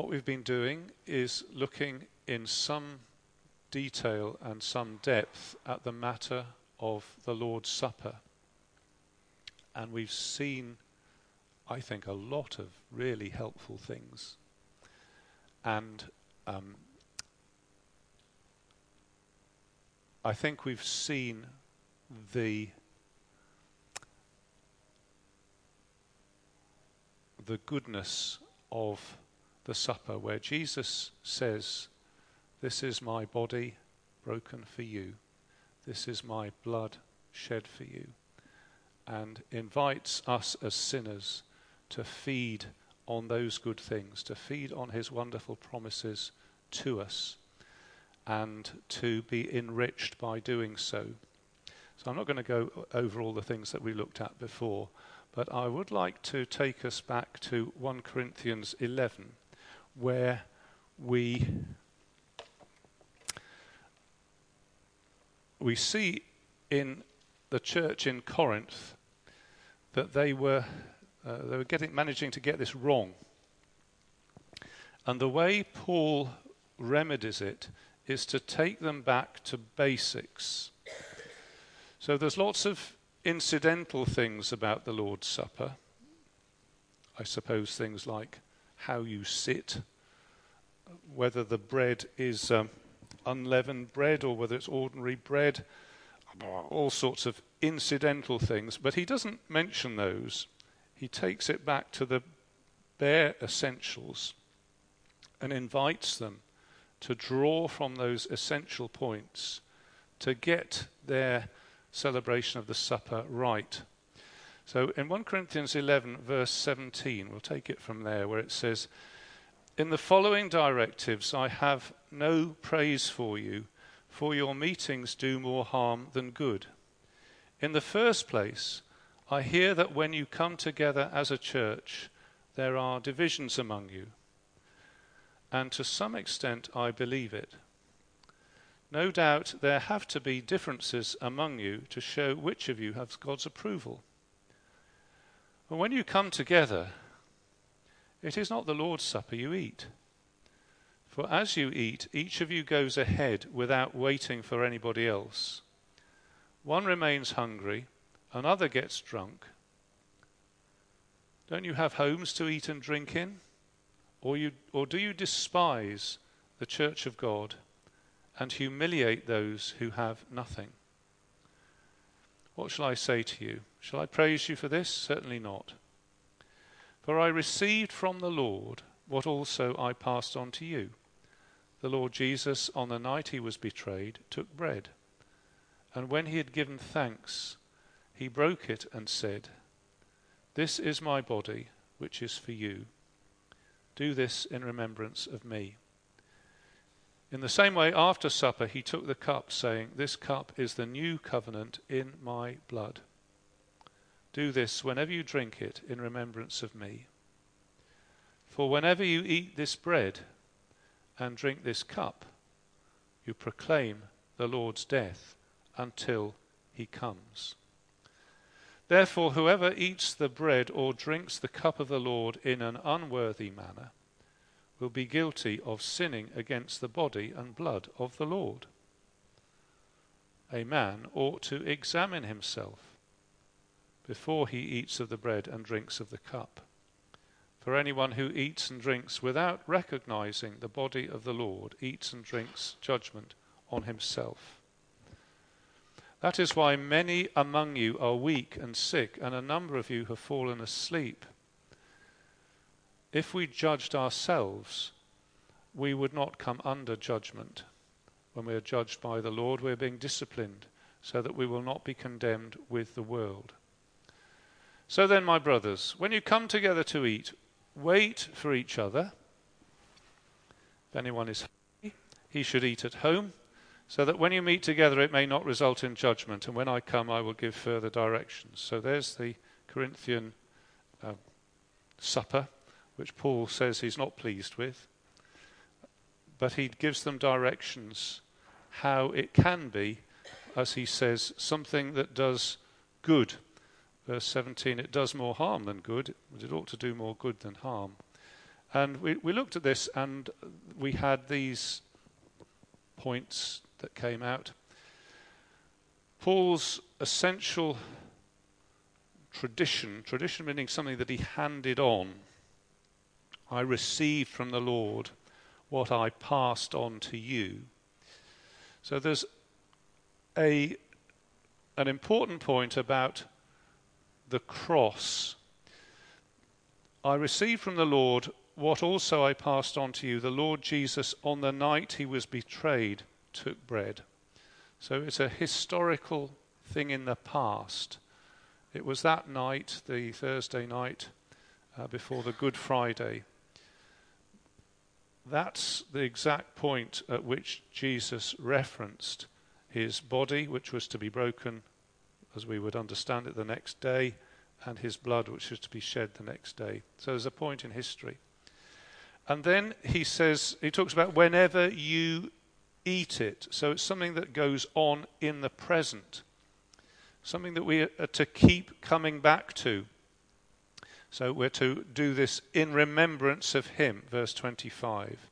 what we've been doing is looking in some detail and some depth at the matter of the Lord's Supper. And we've seen, I think, a lot of really helpful things. And um, I think we've seen the the goodness of the supper where Jesus says, This is my body broken for you, this is my blood shed for you, and invites us as sinners to feed on those good things, to feed on his wonderful promises to us, and to be enriched by doing so. So I'm not going to go over all the things that we looked at before, but I would like to take us back to 1 Corinthians 11, where we we see in the church in Corinth that they were uh, they were getting managing to get this wrong. And the way Paul remedies it is to take them back to basics. So there's lots of incidental things about the Lord's Supper. I suppose things like how you sit, whether the bread is um, unleavened bread or whether it's ordinary bread, all sorts of incidental things. But he doesn't mention those. He takes it back to the bare essentials and invites them to draw from those essential points to get their celebration of the supper right. So in 1 Corinthians 11, verse 17, we'll take it from there, where it says, In the following directives I have no praise for you, for your meetings do more harm than good. In the first place, I hear that when you come together as a church, there are divisions among you. And to some extent, I believe it. No doubt there have to be differences among you to show which of you has God's approval. But when you come together, it is not the Lord's Supper you eat. For as you eat, each of you goes ahead without waiting for anybody else. One remains hungry, another gets drunk. Don't you have homes to eat and drink in? Or, you, or do you despise the church of God? and humiliate those who have nothing. What shall I say to you? Shall I praise you for this? Certainly not. For I received from the Lord what also I passed on to you. The Lord Jesus, on the night he was betrayed, took bread, and when he had given thanks, he broke it and said, This is my body, which is for you. Do this in remembrance of me. In the same way, after supper, he took the cup, saying, This cup is the new covenant in my blood. Do this whenever you drink it in remembrance of me. For whenever you eat this bread and drink this cup, you proclaim the Lord's death until he comes. Therefore, whoever eats the bread or drinks the cup of the Lord in an unworthy manner, will be guilty of sinning against the body and blood of the Lord. A man ought to examine himself before he eats of the bread and drinks of the cup. For anyone who eats and drinks without recognizing the body of the Lord eats and drinks judgment on himself. That is why many among you are weak and sick, and a number of you have fallen asleep. If we judged ourselves, we would not come under judgment. When we are judged by the Lord, we are being disciplined so that we will not be condemned with the world. So then, my brothers, when you come together to eat, wait for each other. If anyone is hungry, he should eat at home, so that when you meet together it may not result in judgment. And when I come, I will give further directions. So there's the Corinthian uh, supper which Paul says he's not pleased with. But he gives them directions how it can be, as he says, something that does good. Verse 17, it does more harm than good, but it ought to do more good than harm. And we, we looked at this and we had these points that came out. Paul's essential tradition, tradition meaning something that he handed on. I received from the Lord what I passed on to you. So there's a an important point about the cross. I received from the Lord what also I passed on to you. The Lord Jesus, on the night he was betrayed, took bread. So it's a historical thing in the past. It was that night, the Thursday night uh, before the Good Friday. That's the exact point at which Jesus referenced his body, which was to be broken, as we would understand it, the next day, and his blood, which was to be shed the next day. So there's a point in history. And then he says, he talks about whenever you eat it. So it's something that goes on in the present, something that we are to keep coming back to. So we're to do this in remembrance of him, verse 25.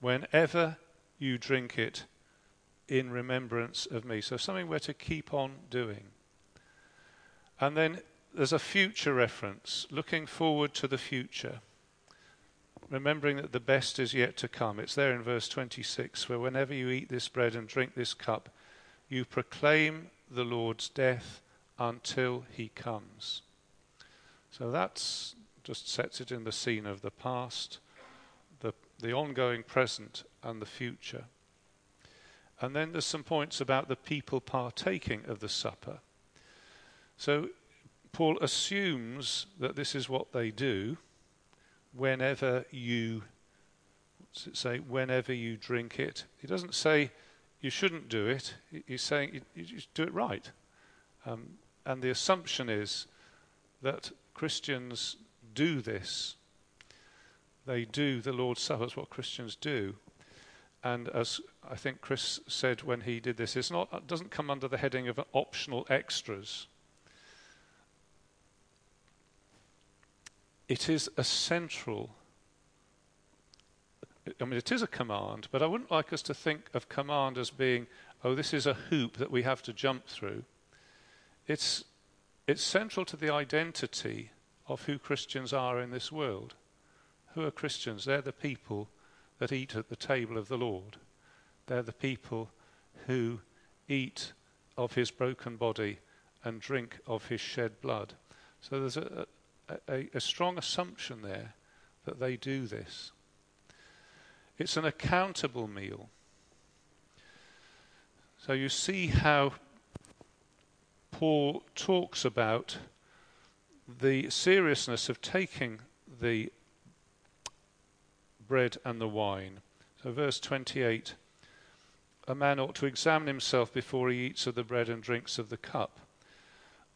Whenever you drink it, in remembrance of me. So something we're to keep on doing. And then there's a future reference, looking forward to the future remembering that the best is yet to come. It's there in verse 26, where whenever you eat this bread and drink this cup, you proclaim the Lord's death until he comes. So that's just sets it in the scene of the past, the, the ongoing present, and the future. And then there's some points about the people partaking of the supper. So Paul assumes that this is what they do whenever you say whenever you drink it. He doesn't say you shouldn't do it. He's saying you, you do it right. Um, and the assumption is that Christians do this. They do the Lord's Supper. That's what Christians do. And as I think Chris said when he did this, it's not, it doesn't come under the heading of optional extras. it is a central. I mean, it is a command, but I wouldn't like us to think of command as being, oh, this is a hoop that we have to jump through. It's, it's central to the identity of who Christians are in this world. Who are Christians? They're the people that eat at the table of the Lord. They're the people who eat of his broken body and drink of his shed blood. So there's a, a, a strong assumption there that they do this. It's an accountable meal. So you see how Paul talks about the seriousness of taking the bread and the wine. So, verse 28 A man ought to examine himself before he eats of the bread and drinks of the cup.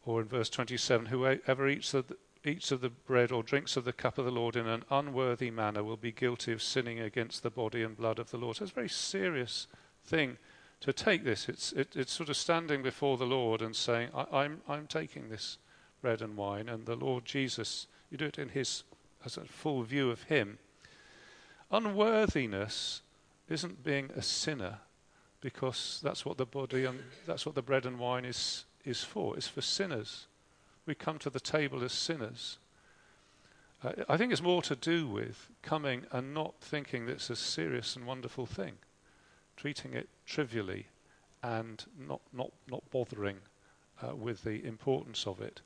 Or in verse 27 Whoever eats of the, eats of the bread or drinks of the cup of the Lord in an unworthy manner will be guilty of sinning against the body and blood of the Lord. So it's a very serious thing to take this. It's, it, it's sort of standing before the Lord and saying, I, I'm, I'm taking this bread and wine, and the Lord Jesus, you do it in His, as a full view of Him. Unworthiness isn't being a sinner because that's what the body and that's what the bread and wine is, is for. It's for sinners we come to the table as sinners. Uh, I think it's more to do with coming and not thinking that it's a serious and wonderful thing, treating it trivially and not, not, not bothering uh, with the importance of it.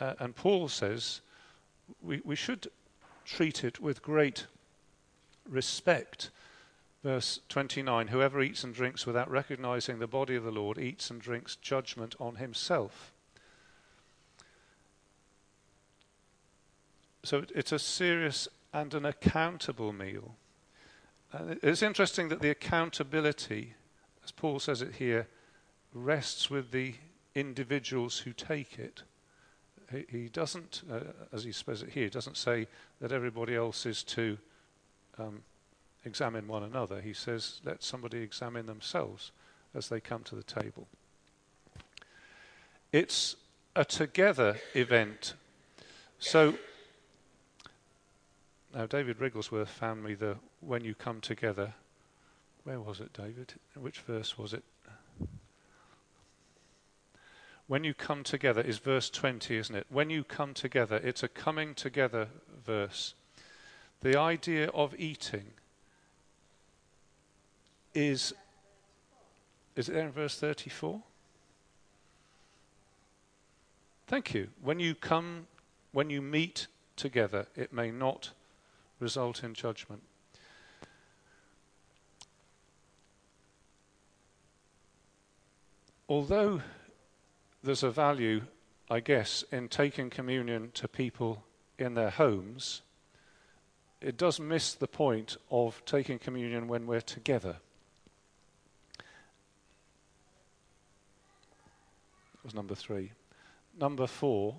Uh, and Paul says we, we should treat it with great respect. Verse 29 Whoever eats and drinks without recognizing the body of the Lord eats and drinks judgment on himself. So it's a serious and an accountable meal. And it's interesting that the accountability, as Paul says it here, rests with the individuals who take it. He, doesn't, uh, as he says it here, he doesn't say that everybody else is to um, examine one another. He says, let somebody examine themselves as they come to the table. It's a together event. So now, David Wrigglesworth found me the when you come together. Where was it, David? Which verse was it? When you come together is verse 20, isn't it? When you come together, it's a coming together verse. The idea of eating is. Is it there in verse 34? Thank you. When you come, when you meet together, it may not result in judgment. Although there's a value, I guess, in taking communion to people in their homes, it does miss the point of taking communion when we're together. That was number three. Number four,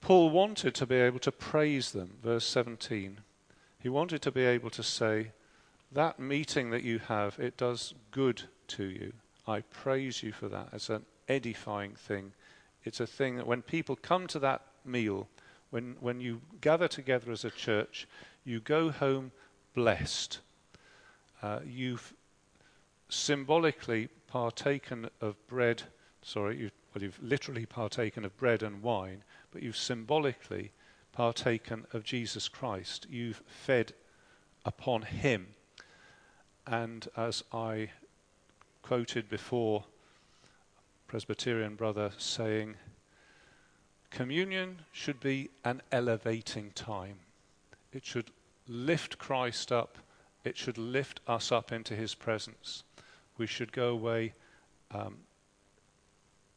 Paul wanted to be able to praise them, verse 17. He wanted to be able to say, That meeting that you have, it does good to you. I praise you for that. It's an edifying thing. It's a thing that when people come to that meal, when, when you gather together as a church, you go home blessed. Uh, you've symbolically partaken of bread, sorry, you, well, you've literally partaken of bread and wine, but you've symbolically partaken of Jesus Christ. You've fed upon him. And as I quoted before, Presbyterian brother saying, Communion should be an elevating time. It should lift Christ up. It should lift us up into his presence. We should go away um,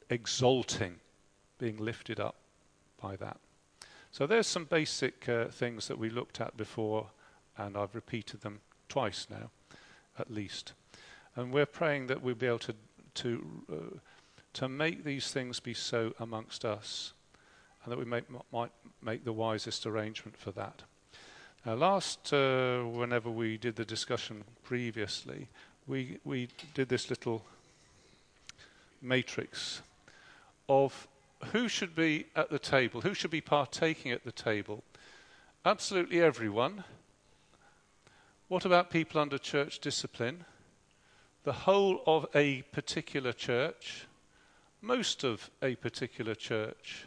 exalting, being lifted up by that. So there's some basic uh, things that we looked at before, and I've repeated them twice now, at least. And we're praying that we'll be able to to uh, to make these things be so amongst us, and that we make, might make the wisest arrangement for that. Now, last uh, whenever we did the discussion previously, we we did this little matrix of who should be at the table? Who should be partaking at the table? Absolutely everyone. What about people under church discipline? The whole of a particular church, most of a particular church,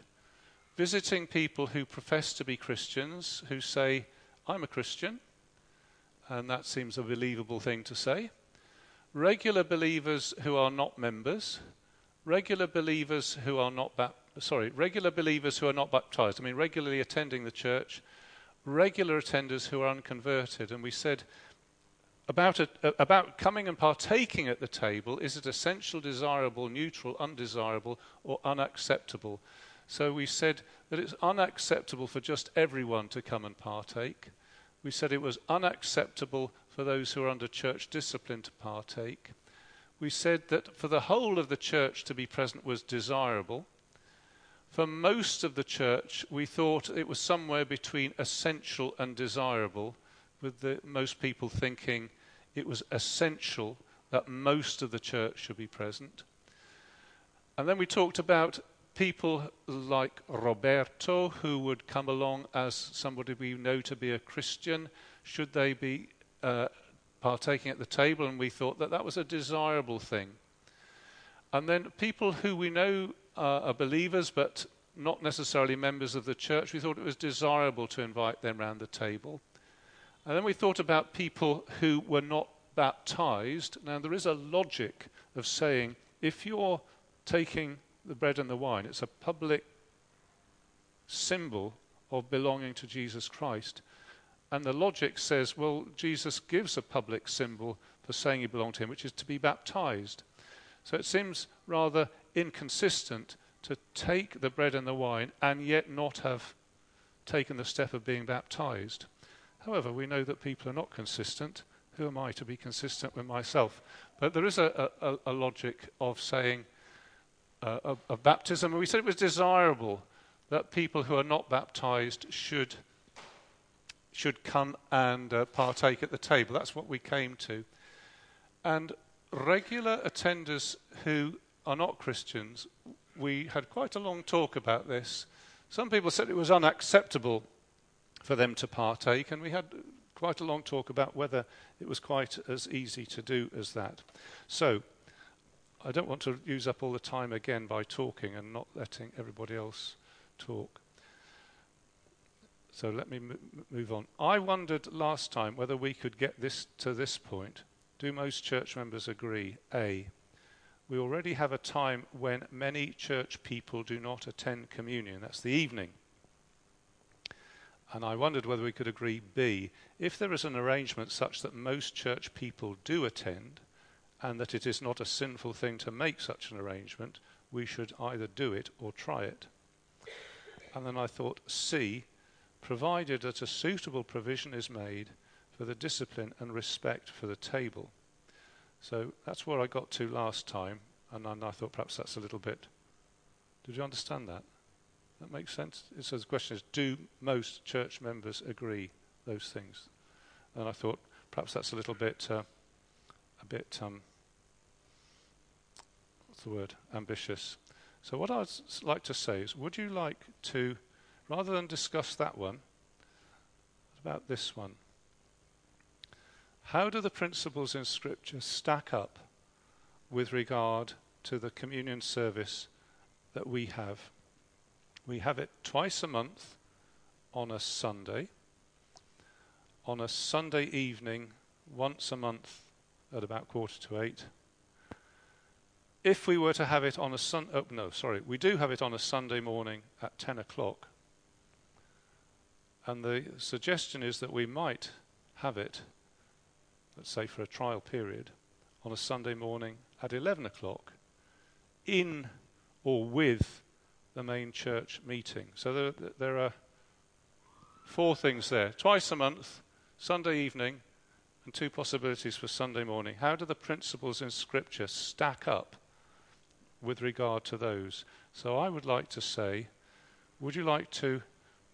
visiting people who profess to be Christians, who say, I'm a Christian, and that seems a believable thing to say. Regular believers who are not members, regular believers who are not baptized sorry, regular believers who are not baptized. I mean, regularly attending the church, regular attenders who are unconverted. And we said about, it, about coming and partaking at the table is it essential, desirable, neutral, undesirable, or unacceptable? So we said that it's unacceptable for just everyone to come and partake. We said it was unacceptable for those who are under church discipline to partake. We said that for the whole of the church to be present was desirable. For most of the church, we thought it was somewhere between essential and desirable, with the, most people thinking it was essential that most of the church should be present. And then we talked about people like Roberto, who would come along as somebody we know to be a Christian. Should they be uh, partaking at the table? And we thought that that was a desirable thing. And then people who we know are believers but not necessarily members of the church, we thought it was desirable to invite them round the table. And then we thought about people who were not baptized. Now, there is a logic of saying if you're taking the bread and the wine, it's a public symbol of belonging to Jesus Christ. And the logic says, well, Jesus gives a public symbol for saying you belong to him, which is to be baptized. So it seems rather inconsistent to take the bread and the wine and yet not have taken the step of being baptized. However, we know that people are not consistent. Who am I to be consistent with myself? But there is a, a, a logic of saying, uh, of, of, baptism. And we said it was desirable that people who are not baptized should, should come and uh, partake at the table. That's what we came to. And regular attenders who are not Christians we had quite a long talk about this. Some people said it was unacceptable for them to partake, and we had quite a long talk about whether it was quite as easy to do as that. So, I don't want to use up all the time again by talking and not letting everybody else talk. So let me move on. I wondered last time whether we could get this to this point. Do most church members agree? A. We already have a time when many church people do not attend communion. That's the evening. And I wondered whether we could agree B. If there is an arrangement such that most church people do attend, and that it is not a sinful thing to make such an arrangement, we should either do it or try it. And then I thought C provided that a suitable provision is made for the discipline and respect for the table. So that's where I got to last time, and I thought perhaps that's a little bit. Did you understand that? That makes sense? So the question is do most church members agree those things? And I thought perhaps that's a little bit, uh, a bit, um, what's the word, ambitious. So what I'd like to say is would you like to rather than discuss that one, what about this one? How do the principles in Scripture stack up with regard to the communion service that we have? We have it twice a month on a Sunday, on a Sunday evening once a month at about quarter to eight. If we were to have it on a Sun, oh no, sorry, we do have it on a Sunday morning at ten o'clock. And the suggestion is that we might have it, let's say for a trial period, on a Sunday morning at 11 o'clock in or with the main church meeting. So there, there are four things there twice a month, Sunday evening, and two possibilities for Sunday morning. How do the principles in Scripture stack up with regard to those? So I would like to say, would you like to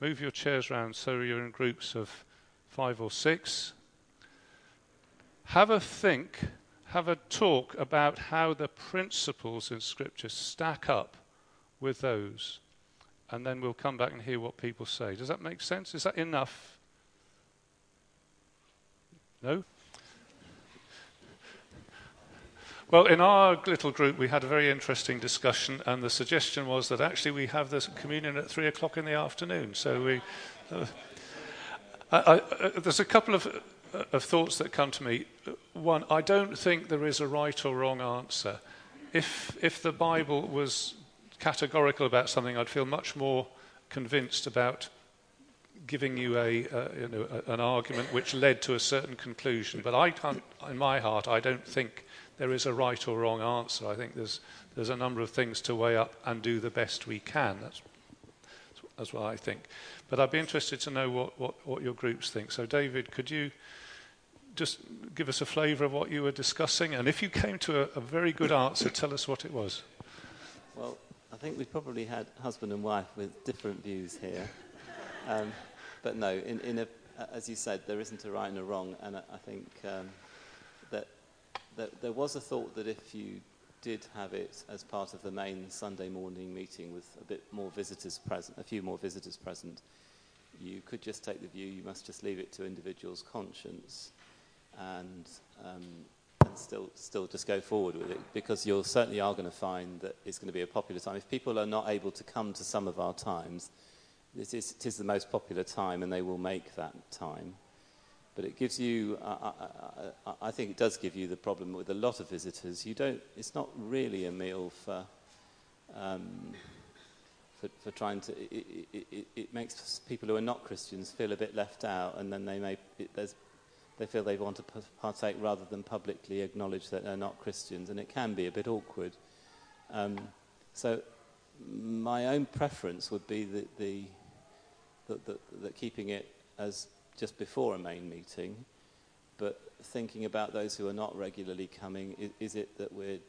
Move your chairs around so you're in groups of five or six. Have a think, have a talk about how the principles in Scripture stack up with those. And then we'll come back and hear what people say. Does that make sense? Is that enough? No? Well, in our little group, we had a very interesting discussion, and the suggestion was that actually we have this communion at three o'clock in the afternoon. So we, uh, I, I, uh, there's a couple of, of thoughts that come to me. One, I don't think there is a right or wrong answer. If if the Bible was categorical about something, I'd feel much more convinced about giving you a, uh, you know, a, an argument which led to a certain conclusion. But I can't, in my heart, I don't think there is a right or wrong answer. I think there's, there's a number of things to weigh up and do the best we can. That's, that's what I think. But I'd be interested to know what, what, what your groups think. So, David, could you just give us a flavour of what you were discussing? And if you came to a, a very good answer, tell us what it was. Well, I think we probably had husband and wife with different views here. Um, but no, in, in a, as you said, there isn't a right and a wrong, and I, I think um, that there, there was a thought that if you did have it as part of the main Sunday morning meeting with a bit more visitors present, a few more visitors present, you could just take the view you must just leave it to individuals' conscience and, um, and still, still just go forward with it because you certainly are going to find that it's going to be a popular time. If people are not able to come to some of our times, this is, it is the most popular time and they will make that time. But it gives you, I, I, I, think it does give you the problem with a lot of visitors. You don't, it's not really a meal for, um, for, for, trying to, it, it, it, makes people who are not Christians feel a bit left out and then they may, they feel they want to partake rather than publicly acknowledge that they're not Christians and it can be a bit awkward. Um, so my own preference would be that the, that keeping it as just before a main meeting, but thinking about those who are not regularly coming, is, is it that we're,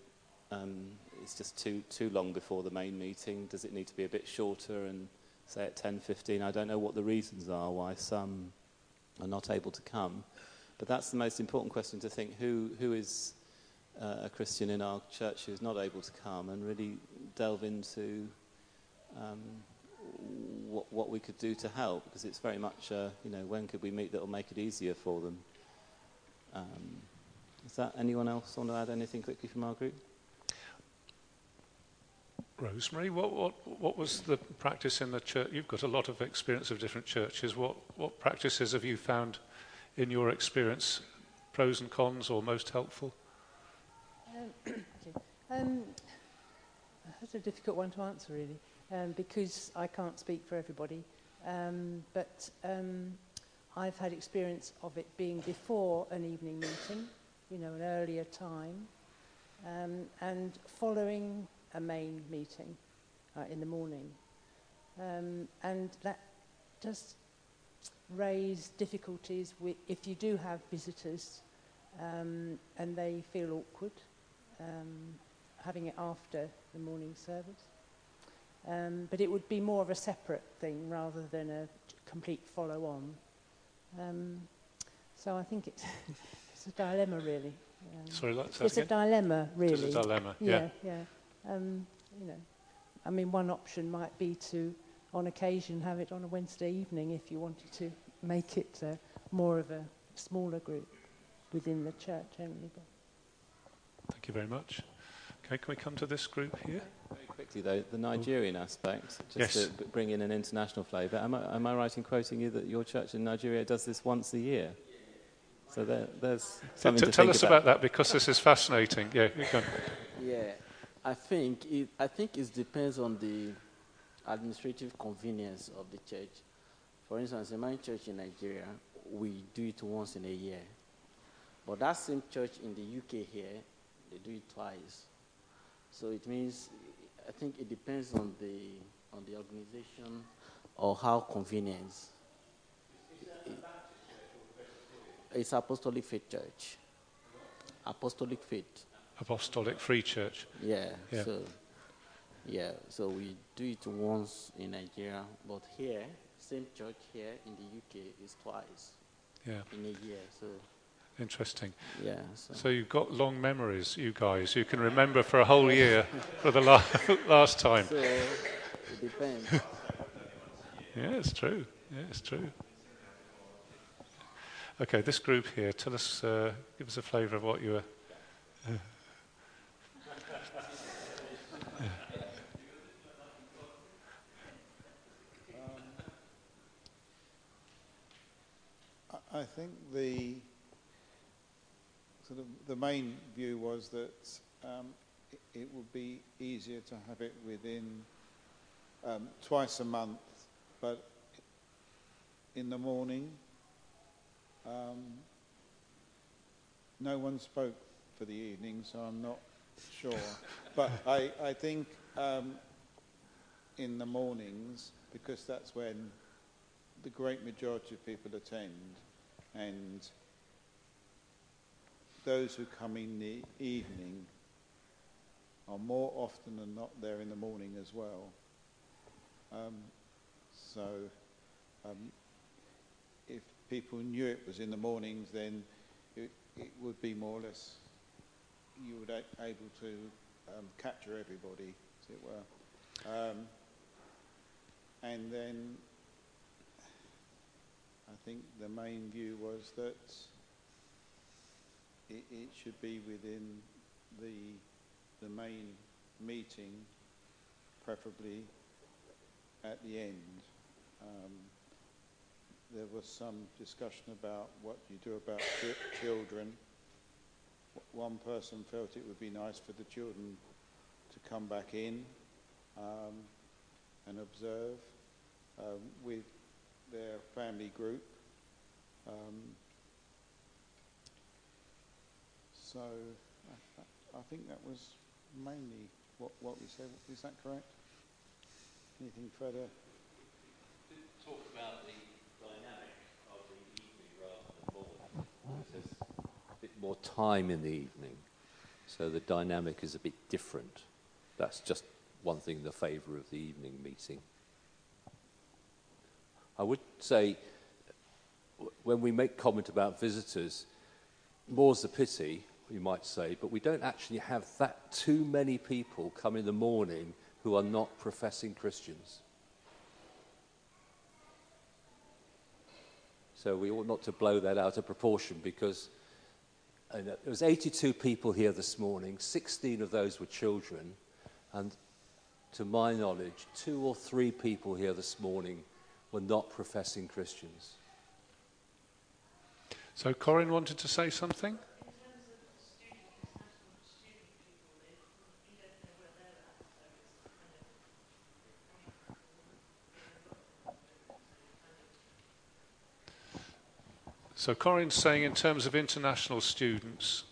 um, it's just too, too long before the main meeting? Does it need to be a bit shorter and say at 10.15? I don't know what the reasons are why some are not able to come. But that's the most important question to think, who, who is uh, a Christian in our church who's not able to come and really delve into um, what, what we could do to help because it's very much, uh, you know, when could we meet that will make it easier for them. Um, is that anyone else want to add anything quickly from our group? Rosemary, what, what, what was the practice in the church? You've got a lot of experience of different churches. What, what practices have you found in your experience pros and cons or most helpful? Um, um, that's a difficult one to answer, really, um, because I can't speak for everybody. Um, but um, I've had experience of it being before an evening meeting, you know, an earlier time, um, and following a main meeting uh, in the morning. And that does raise difficulties with, if you do have visitors um, and they feel awkward um, having it after the morning service. Um, but it would be more of a separate thing rather than a complete follow on. Um, so I think it's, it's a dilemma, really. Um, Sorry, that's It's again? a dilemma, really. It's a dilemma, yeah. Yeah, yeah. Um, you know, I mean, one option might be to, on occasion, have it on a Wednesday evening if you wanted to make it uh, more of a smaller group within the church only. But Thank you very much. Okay, can we come to this group here? Very quickly, though, the Nigerian aspect, just Yes. to bring in an international flavour. Am I, am I right in quoting you that your church in Nigeria does this once a year? So there, there's something T- to tell think us about. about that because this is fascinating. Yeah, you can. Yeah, I think it, I think it depends on the administrative convenience of the church. For instance, in my church in Nigeria, we do it once in a year. But that same church in the UK here, they do it twice. So it means, I think it depends on the on the organization or how convenient. It's Apostolic Faith Church. Apostolic Faith. Apostolic Free Church. Yeah, Yeah. So, yeah. So we do it once in Nigeria, but here, same church here in the UK is twice Yeah, in a year. So interesting. yeah. So, So you've got long memories, you guys. You can remember for a whole year for the la- last time. so it depends. Yeah, it's true. Yeah, it's true. Okay, this group here, tell us, uh, give us a flavour of what you were. I- think the sort of the main view was that um, it, it would be easier to have it within um, twice a month, but in the morning. Um, no one spoke for the evening, so I'm not sure. but I, I think um, in the mornings, because that's when the great majority of people attend, and those who come in the evening are more often than not there in the morning as well. Um, so, um, if people knew it was in the mornings, then it, it would be more or less you would a- able to um, capture everybody, as it were. Um, and then I think the main view was that it, it should be within the the main meeting, preferably at the end. Um, there was some discussion about what you do about children. One person felt it would be nice for the children to come back in um, and observe um, with their family group. Um, so I, I- think that was mainly what, what we said. Is that correct? Anything further? talk about the dynamic of the evening rather than morning. A bit more time in the evening, so the dynamic is a bit different. That's just one thing in the favour of the evening meeting. I would say, when we make comment about visitors, more's the pity, you might say, but we don't actually have that too many people come in the morning who are not professing Christians. So we ought not to blow that out of proportion because uh, there was 82 people here this morning. 16 of those were children. And to my knowledge, two or three people here this morning were not professing Christians. So Corin wanted to say something? So Corin's saying in terms of international students,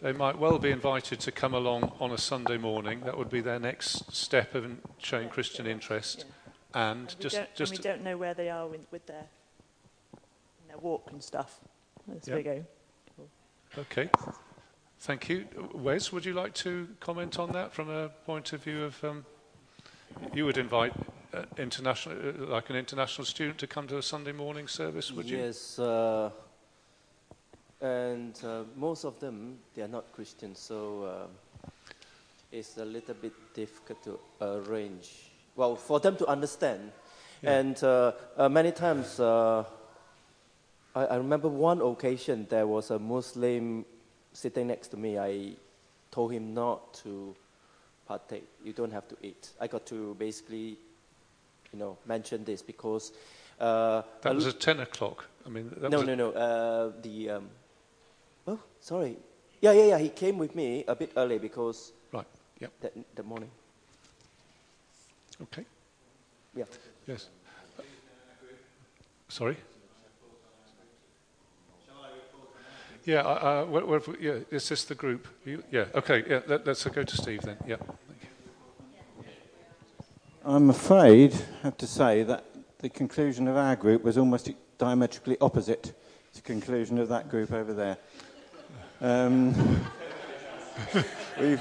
they might well be invited to come along on a Sunday morning. That would be their next step in showing Christian interest. And And we, just, don't, just and we don't know where they are with, with their, their walk and stuff. There we go. okay. Thank you. Wes, would you like to comment on that from a point of view of um, you would invite uh, international, uh, like an international student, to come to a Sunday morning service, would you? Yes, uh, and uh, most of them they are not Christians, so uh, it's a little bit difficult to arrange. Well, for them to understand, Yeah. and uh, uh, many times uh, I, I remember one occasion there was a Muslim sitting next to me. I told him not to partake. You don't have to eat. I got to basically, you know, mention this because. Uh, That was at 10 o'clock. I mean, that no, no, no. Uh, the um, oh, sorry. Yeah, yeah, yeah. He came with me a bit early because Right, yep. that the morning. Okay. Yeah. Yes. Sorry? Yeah, uh, uh, what, what, we- yeah, is this the group? You, yeah, okay, yeah, let, let's go to Steve then. Yeah. Thank you. I'm afraid, I have to say, that the conclusion of our group was almost diametrically opposite to the conclusion of that group over there. Um, we,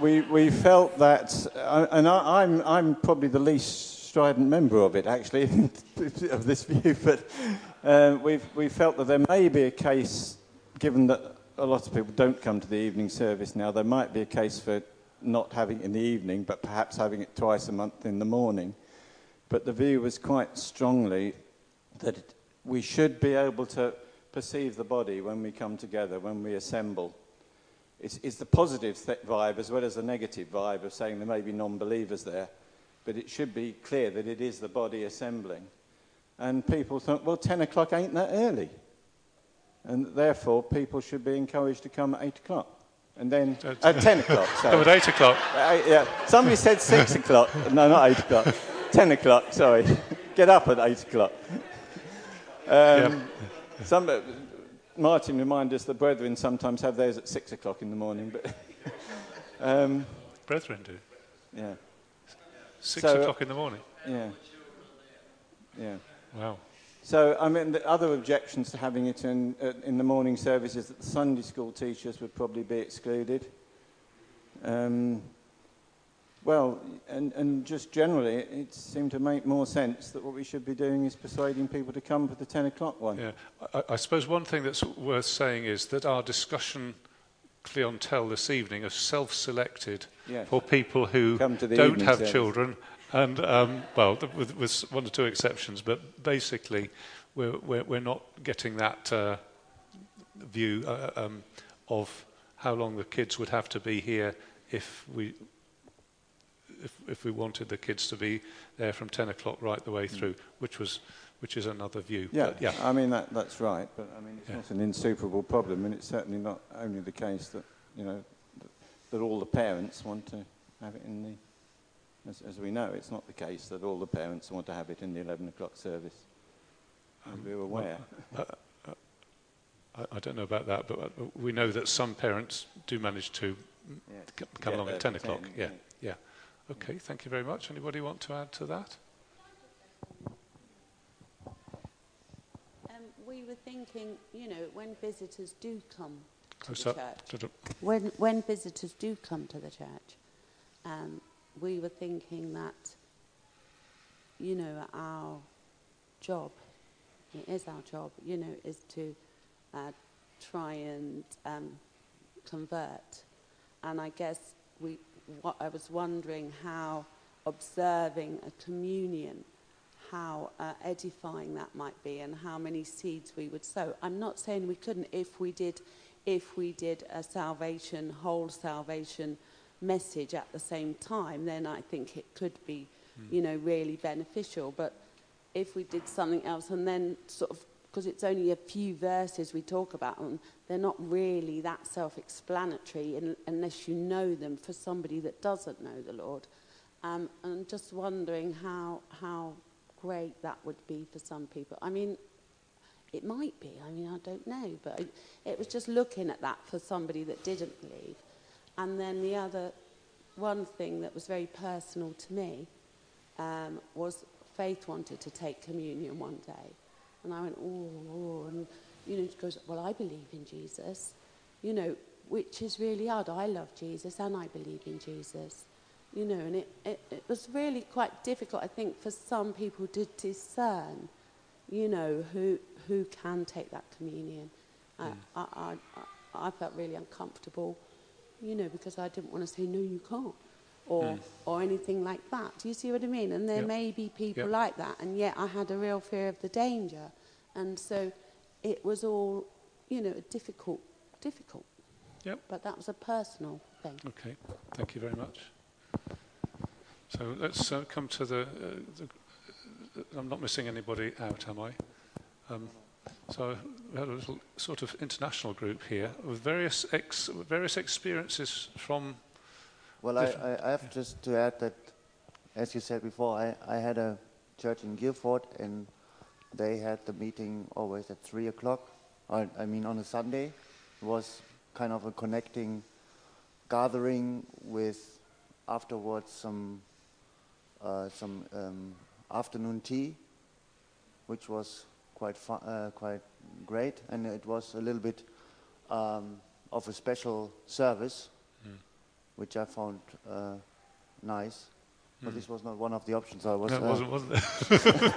we, we felt that, uh, and I, I'm, I'm probably the least strident member of it, actually, of this view, but uh, we've, we felt that there may be a case, given that a lot of people don't come to the evening service now, there might be a case for not having it in the evening, but perhaps having it twice a month in the morning. But the view was quite strongly that it, we should be able to perceive the body when we come together, when we assemble. It's, it's the positive th- vibe as well as the negative vibe of saying there may be non believers there, but it should be clear that it is the body assembling. And people thought, well, 10 o'clock ain't that early. And therefore, people should be encouraged to come at 8 o'clock. And then, Uh, at 10 o'clock, sorry. At 8 o'clock. Uh, yeah. Somebody said six o'clock. No, not eight o'clock. Ten o'clock. Sorry. Get up at eight o'clock. Um, some, uh, Martin reminded us that brethren sometimes have theirs at six o'clock in the morning, but um, Brethren do. yeah, 6 So, o'clock in the morning. yeah, yeah. Wow. So, I mean, the other objections to having it in, uh, in the morning service is that the Sunday school teachers would probably be excluded. Um, well, and, and just generally, it, seemed to make more sense that what we should be doing is persuading people to come for the 10 o'clock one. Yeah. I, I suppose one thing that's worth saying is that our discussion clientele this evening is self selected Yes. for people who Come to the don't have service. children. And, um, well, th- with, with one or two exceptions, but basically, we're, we're, we're not getting that uh, view uh, um, of how long the kids would have to be here if we if, if we wanted the kids to be there from 10 o'clock right the way through, which was which is another view. Yeah, But yeah. I mean, that, that's right, but I mean, it's Yeah. not an insuperable problem, and it's certainly not only the case that, you know, that, that all the parents want to have it in the, as, as we know, it's not the case that all the parents want to have it in the 11 o'clock service. Um, we're aware. I, I don't know about that, but uh, we know that some parents do manage to Yeah. come along at 10 o'clock. 10, Yeah, yeah. Okay, thank you very much. Anybody want to add to that? Um, we were thinking, you know, when visitors do come to Close the up. church, when, when visitors do come to the church, um, we were thinking that, you know, our job, it is our job, you know, is to uh, try and um, convert. And I guess we, I was wondering how observing a communion, how uh, edifying that might be and how many seeds we would sow. I'm not saying we couldn't if we did, if we did a salvation, whole salvation message at the same time, then I think it could be, you know, really beneficial. But if we did something else and then sort of, because it's only a few verses we talk about, and they're not really that self explanatory unless you know them for somebody that doesn't know the Lord. Um, and I'm just wondering how, how great that would be for some people. I mean, it might be, I mean, I don't know, but it, it was just looking at that for somebody that didn't believe. And then the other, one thing that was very personal to me um, was Faith wanted to take communion one day. And I went, oh, oh, and, you know, she goes, well, I believe in Jesus, you know, which is really odd. I love Jesus and I believe in Jesus, you know, and it, it, it was really quite difficult, I think, for some people to discern, you know, who, who can take that communion. I, mm. I, I, I, I felt really uncomfortable, you know, because I didn't want to say, no, you can't. Or, or anything like that. Do you see what I mean? And there Yep. may be people Yep. like that, and yet I had a real fear of the danger. And so it was all, you know, difficult, difficult. Yep. But that was a personal thing. Okay, thank you very much. So let's uh, come to the, uh, the. I'm not missing anybody out, am I? Um, so we had a little sort of international group here with various ex, various experiences from. Well, I, I, I have just to add that, as you said before, I, I had a church in Guildford and they had the meeting always at 3 o'clock. I, I mean, on a Sunday. It was kind of a connecting gathering with afterwards some, uh, some um, afternoon tea, which was quite, uh, quite great. And it was a little bit um, of a special service which I found uh, nice. But this was not one of the options. I was. No, it uh, wasn't, wasn't it?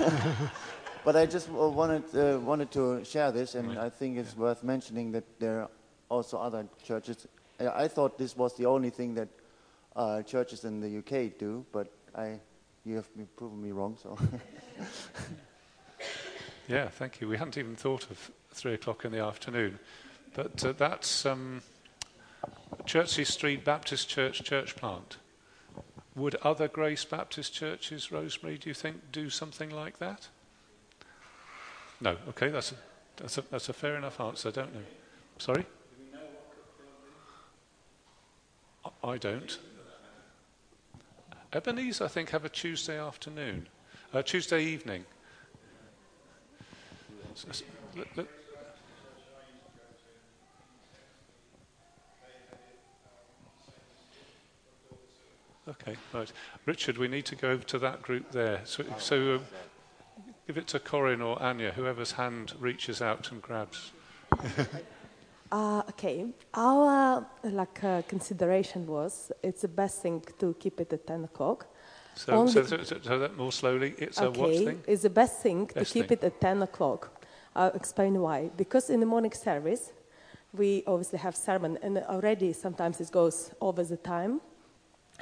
but I just uh, wanted uh, wanted to share this, and I think it's worth mentioning that there are also other churches. I, I thought this was the only thing that uh, churches in the UK do, but I you have proven me wrong. So Yeah, thank you. We hadn't even thought of three o'clock in the afternoon, but uh, that's um, Chertsey Street Baptist Church church plant. Would other Grace Baptist churches, Rosemary, do you think, do something like that? No. Okay, that's a, that's a, that's a fair enough answer. Don't know. Sorry. I- don't. Ebenezer, I think, have a Tuesday afternoon, uh, Tuesday evening. S- s- let- Okay, right. Richard, we need to go to that group there. So, so um, give it to Corinne or Anya, whoever's hand reaches out and grabs. Uh, okay, our like uh, consideration was it's the best thing to keep it at 10 o'clock. So, so, so, so, that more slowly. It's a what thing? it's the best thing to keep thing. it at 10 o'clock. I'll explain why. Because in the morning service, we obviously have sermon, and already sometimes it goes over the time,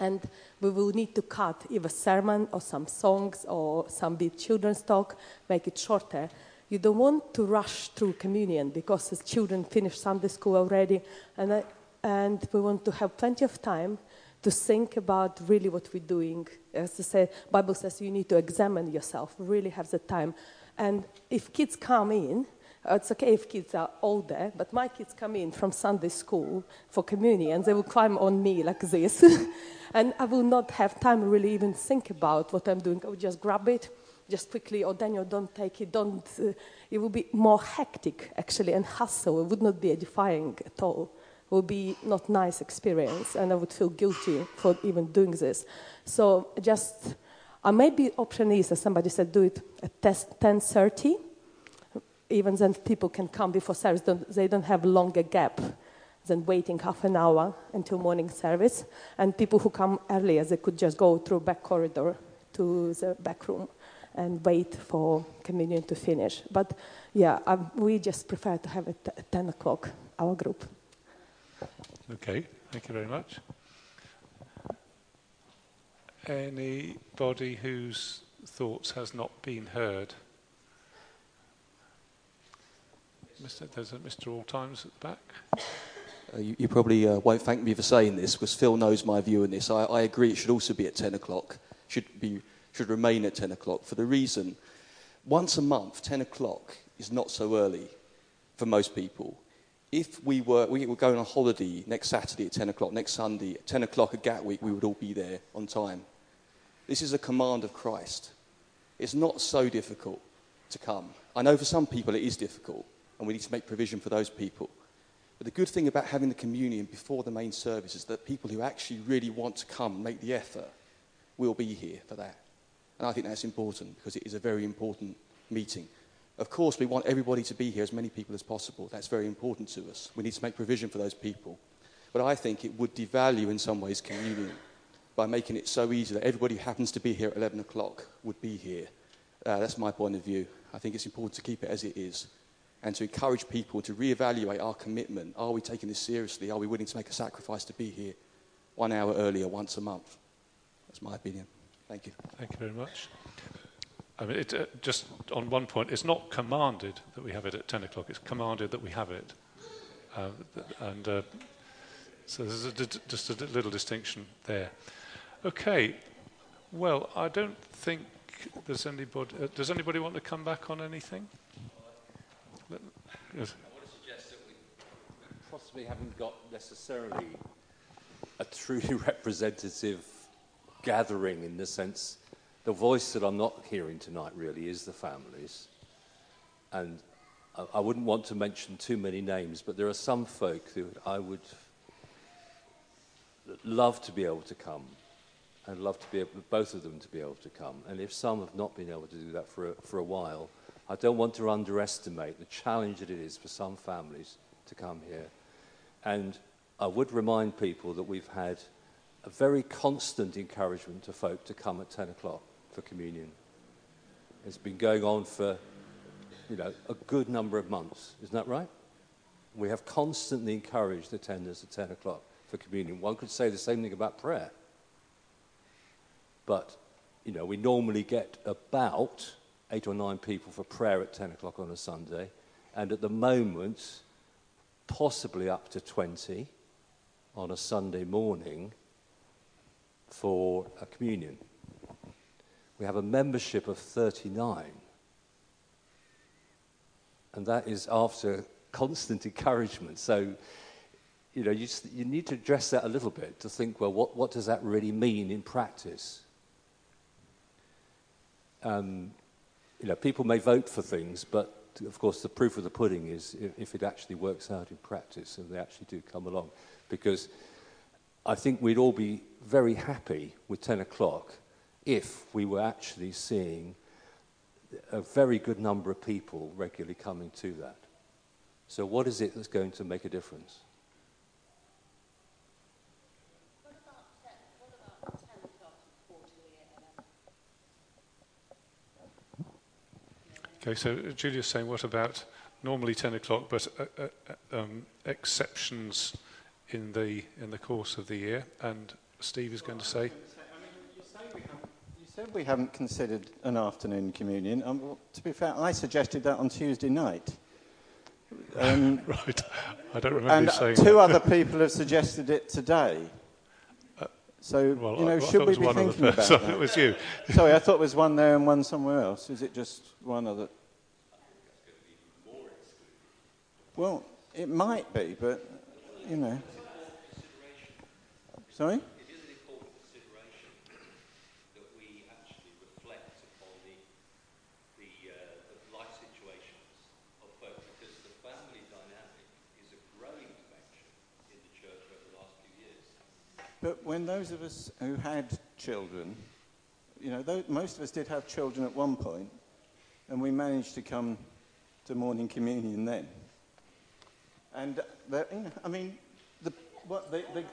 and we will need to cut either sermon or some songs or some big children's talk, make it shorter. You don't want to rush through communion because the children finish Sunday school already, and, I, and we want to have plenty of time to think about really what we're doing. As I say, Bible says you need to examine yourself, really have the time. And if kids come in, it's okay if kids are older, but my kids come in from Sunday school for communion, they will climb on me like this. and I will not have time really even think about what I'm doing. I will just grab it, just quickly, or Daniel, don't take it, don't. Uh, it will be more hectic, actually, and hustle. It would not be edifying at all. It would be not nice experience, and I would feel guilty for even doing this. So just, uh, maybe option is, as somebody said, do it at 10.30, even then people can come before service. Don't, they don't have longer gap than waiting half an hour until morning service. And people who come earlier, they could just go through back corridor to the back room and wait for communion to finish. But yeah, we just prefer to have it at 10 o'clock, our group. Okay, thank you very much. Anybody whose thoughts has not been heard? Mr. There's a Mr. All Times at the back. Uh, you, you probably uh, won't thank me for saying this because Phil knows my view on this. I, I agree it should also be at 10 o'clock, should, be, should remain at 10 o'clock for the reason once a month, 10 o'clock is not so early for most people. If we were, we were going on holiday next Saturday at 10 o'clock, next Sunday at 10 o'clock at Gatwick, we would all be there on time. This is a command of Christ. It's not so difficult to come. I know for some people it is difficult, and we need to make provision for those people. But the good thing about having the communion before the main service is that people who actually really want to come, make the effort, will be here for that. And I think that's important because it is a very important meeting. Of course, we want everybody to be here, as many people as possible. That's very important to us. We need to make provision for those people. But I think it would devalue, in some ways, communion by making it so easy that everybody who happens to be here at 11 o'clock would be here. Uh, that's my point of view. I think it's important to keep it as it is and to encourage people to reevaluate our commitment. Are we taking this seriously? Are we willing to make a sacrifice to be here one hour earlier once a month? That's my opinion. Thank you. Thank you very much. I mean, it, uh, just on one point, it's not commanded that we have it at 10 o'clock, it's commanded that we have it. Uh, and uh, so there's a, just a little distinction there. Okay, well, I don't think there's anybody. Uh, does anybody want to come back on anything? Yes. I want to suggest that we possibly haven't got necessarily a truly representative gathering in the sense the voice that I'm not hearing tonight really is the families. And I, I wouldn't want to mention too many names, but there are some folk who I would love to be able to come. I'd love to be able, both of them to be able to come. And if some have not been able to do that for a, for a while, I don't want to underestimate the challenge that it is for some families to come here. And I would remind people that we've had a very constant encouragement to folk to come at 10 o'clock for communion. It's been going on for, you know, a good number of months. Isn't that right? We have constantly encouraged attendance at 10 o'clock for communion. One could say the same thing about prayer. But, you know, we normally get about eight or nine people for prayer at 10 o'clock on a Sunday. And at the moment, possibly up to 20 on a Sunday morning for a communion. We have a membership of 39. And that is after constant encouragement. So, you know, you, you need to address that a little bit to think, well, what, what does that really mean in practice? Um, you know, people may vote for things, but of course, the proof of the pudding is if, if it actually works out in practice and they actually do come along. Because I think we'd all be very happy with 10 o'clock if we were actually seeing a very good number of people regularly coming to that. So, what is it that's going to make a difference? Okay, so Julia's saying, what about normally 10 o'clock, but uh, uh, uh um, exceptions in the, in the course of the year. And Steve is going to say. You said we haven't considered an afternoon communion. Um, well, to be fair, I suggested that on Tuesday night. Um, right. I don't remember and saying two that. other people have suggested it today. So, well, you know, I, I should we be thinking about that? it was you. Sorry, I thought there was one there and one somewhere else. Is it just one other? Well, it might be, but, you know. Sorry? It is an important consideration that we actually reflect upon the, the, uh, the life situations of both, because the family dynamic is a growing dimension in the church over the last few years. But when those of us who had children, you know, those, most of us did have children at one point, and we managed to come to morning communion then. And, the, you know, I mean, the, what, the, the,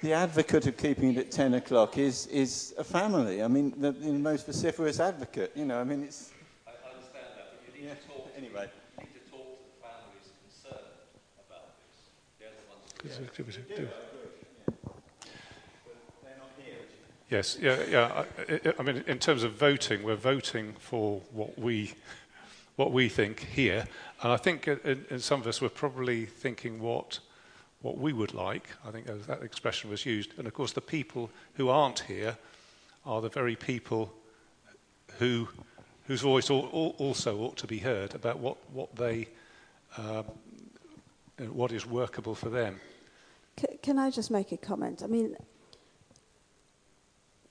the advocate of keeping it at 10 o'clock is, is a family. I mean, the, the most vociferous advocate, you know, I mean, it's... I understand that, but you need yeah. to talk anyway. You need to talk to the families concerned about this. They're the ones who... Yeah. Yes, yeah, yeah. I, I- mean, in terms of voting, we're voting for what we, what we think here, and I think in, in some of us we're probably thinking what, what we would like. I think that expression was used, and of course the people who aren't here are the very people who, whose voice al- al- also ought to be heard about what, what they, uh, what is workable for them. Can I just make a comment? I mean,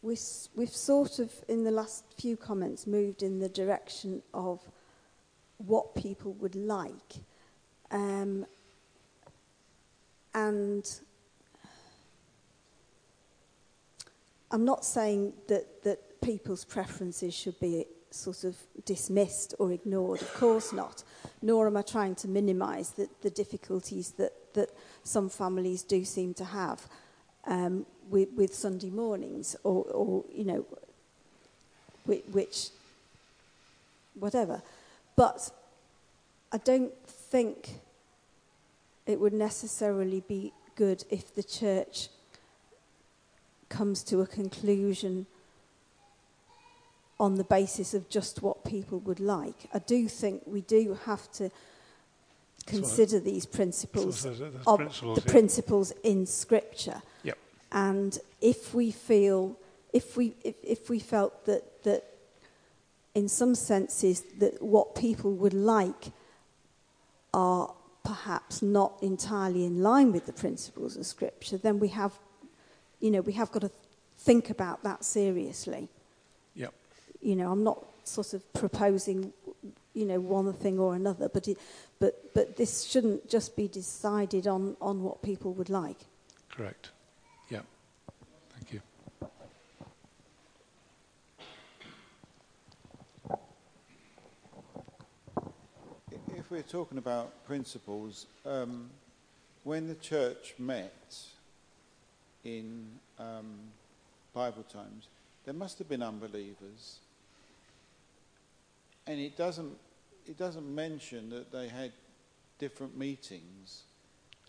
we we've sort of, in the last few comments, moved in the direction of what people would like. Um, and I'm not saying that, that people's preferences should be sort of dismissed or ignored, of course not. Nor am I trying to minimise the, the difficulties that, that some families do seem to have um, with, with Sunday mornings or, or you know, which, which, whatever. But I don't think it would necessarily be good if the church comes to a conclusion on the basis of just what people would like. I do think we do have to Uh, consider these principles, So there's- there's of principles, the yeah. principles in Scripture. Yep. And if we feel, if we, if, if we felt that, that in some senses that what people would like are perhaps not entirely in line with the principles of Scripture, then we have, you know, we have got to think about that seriously. Yep. You know, I'm not sort of proposing, you know, one thing or another, but it, but but this shouldn't just be decided on on what people would like. Correct. Yeah. Thank you. If we're talking about principles, um, when the church met in um, Bible times, there must have been unbelievers, and it doesn't it doesn't mention that they had different meetings.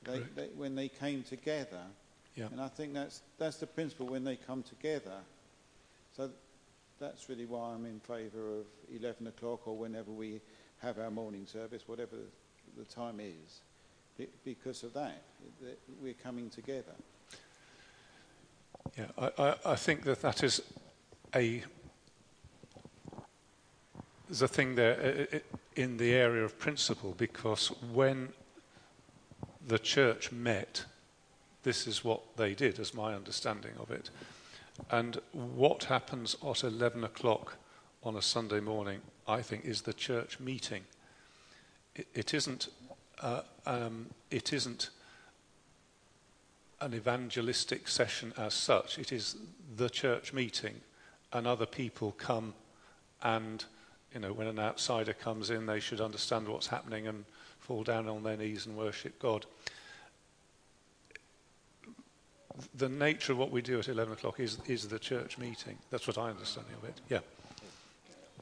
They, they, when they came together, Yeah. and I think that's that's the principle when they come together. So that's really why I'm in favour of 11 o'clock or whenever we have our morning service, whatever the time is, be- because of that, that we're coming together. Yeah, I, I, I think that that is a there's a thing there uh, uh, in the area of principle because when the church met, this is what they did, as my understanding of it. And what happens at 11 o'clock on a Sunday morning, I think, is the church meeting. It, it isn't. Uh, um, it isn't an evangelistic session as such. It is the church meeting, and other people come and, you know, when an outsider comes in, they should understand what's happening and fall down on their knees and worship God. The nature of what we do at 11 o'clock is, is the church meeting. That's what I understand of it. Yeah.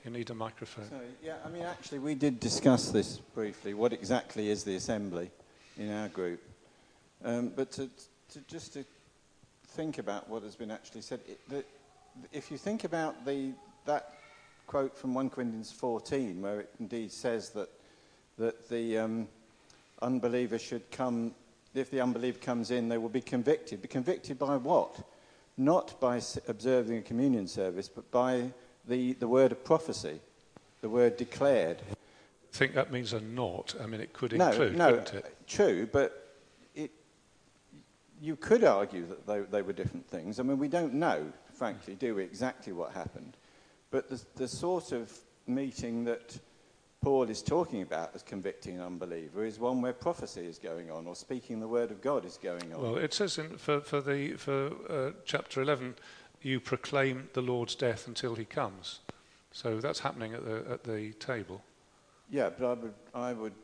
You need a microphone. So, yeah, I mean, actually, we did discuss this briefly. What exactly is the assembly in our group? Um, but to, to just to think about what has been actually said, it, the, if you think about the, that quote from 1 Corinthians 14, where it indeed says that, that the um, unbeliever should come, if the unbeliever comes in, they will be convicted. Be convicted by what? Not by observing a communion service, but by the, the word of prophecy, the word declared. I think that means a not. I mean, it could No, include, no, couldn't it? true, but it, you could argue that they, they were different things. I mean, we don't know, frankly, do we, exactly what happened. But the, the sort of meeting that Paul is talking about as convicting an unbeliever is one where prophecy is going on or speaking the word of God is going on. Well, it says in, for, for, the, for uh, chapter 11, you proclaim the Lord's death until he comes. So that's happening at the, at the table. yeah, but I would, I would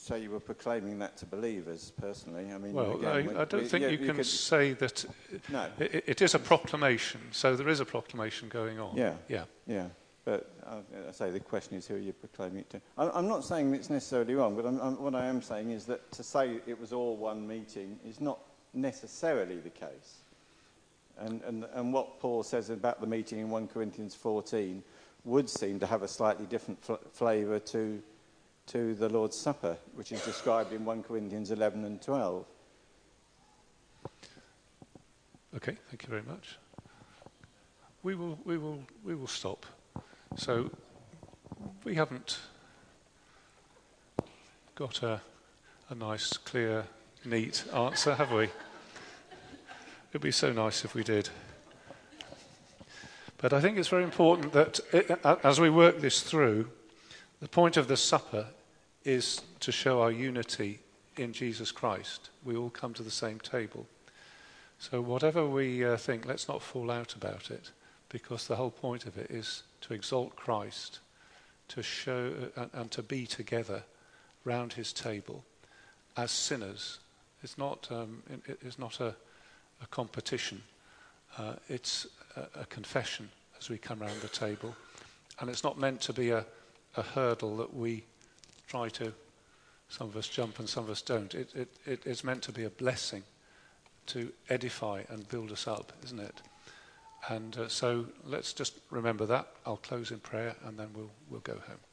say you were proclaiming that to believers, personally. I mean, Well, again, when- I, I don't we- think yeah, you can could- say that No. it, it is a proclamation. So there is a proclamation going on. Yeah. Yeah. Yeah. But uh, I say the question is who are you're proclaiming it to. I, I'm not saying it's necessarily wrong, but I'm, I'm, what I am saying is that to say it was all one meeting is not necessarily the case. And, and, and what Paul says about the meeting in 1 Corinthians 14 would seem to have a slightly different fl- flavour to, to the Lord's Supper, which is described in 1 Corinthians 11 and 12. Okay, thank you very much. We will, we will, we will stop. So we haven't got a, a nice, clear, neat answer, have we? It'd be so nice if we did. But I think it's very important that it, as we work this through, the point of the supper is to show our unity in Jesus Christ. We all come to the same table. So, whatever we uh, think, let's not fall out about it, because the whole point of it is to exalt Christ, to show uh, and to be together round his table as sinners. It's not, um, it, it's not a, a competition, uh, it's a, a, confession as we come round the table. And it's not meant to be a, a hurdle that we try to, some of us jump and some of us don't. It, it, it, it's meant to be a blessing to edify and build us up, isn't it? And uh, so let's just remember that. I'll close in prayer and then we'll, we'll go home.